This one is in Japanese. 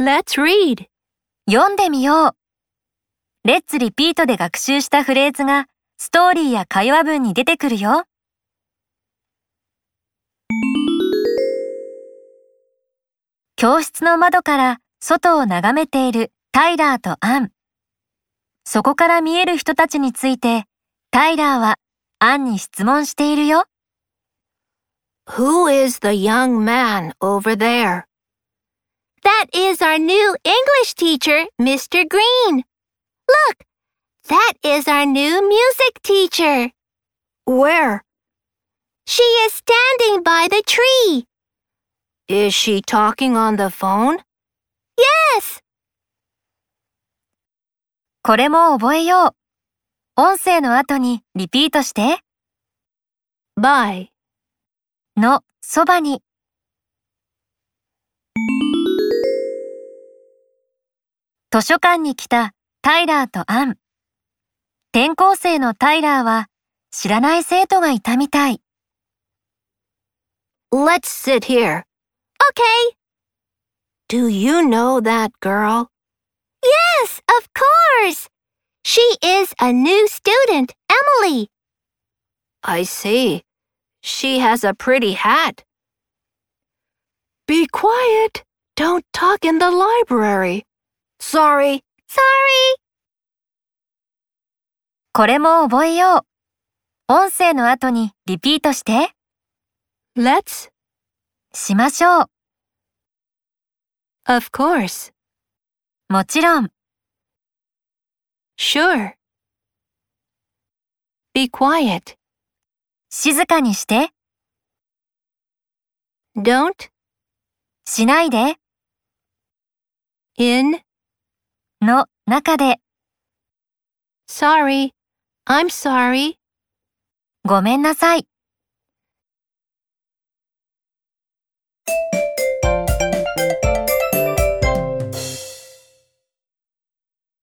Let's read. 読んでみよう。レッツリピートで学習したフレーズがストーリーや会話文に出てくるよ。教室の窓から外を眺めているタイラーとアン。そこから見える人たちについて、タイラーはアンに質問しているよ。Who is the young man over there? That is our new English teacher, Mr. Green. Look, that is our new music teacher. Where? She is standing by the tree. Is she talking on the phone? Yes, これも覚えよう。音声の後にリピートして。 By. のそばに。 図書館に来たタイラーとアン。転校生のタイラーは知らない生徒がいたみたい。Let's sit here. okay. Do you know that girl? Yes, of course. She is a new student, Emily. I see. She has a pretty hat. Be quiet. Don't talk in the library. Sorry. Sorry. これも覚えよう。音声の後にリピートして。Let's. しましょう。Of course. もちろん。Sure. Be quiet. 静かにして。Don't. しないで。In. の中で。Sorry. I'm sorry. ごめんなさい。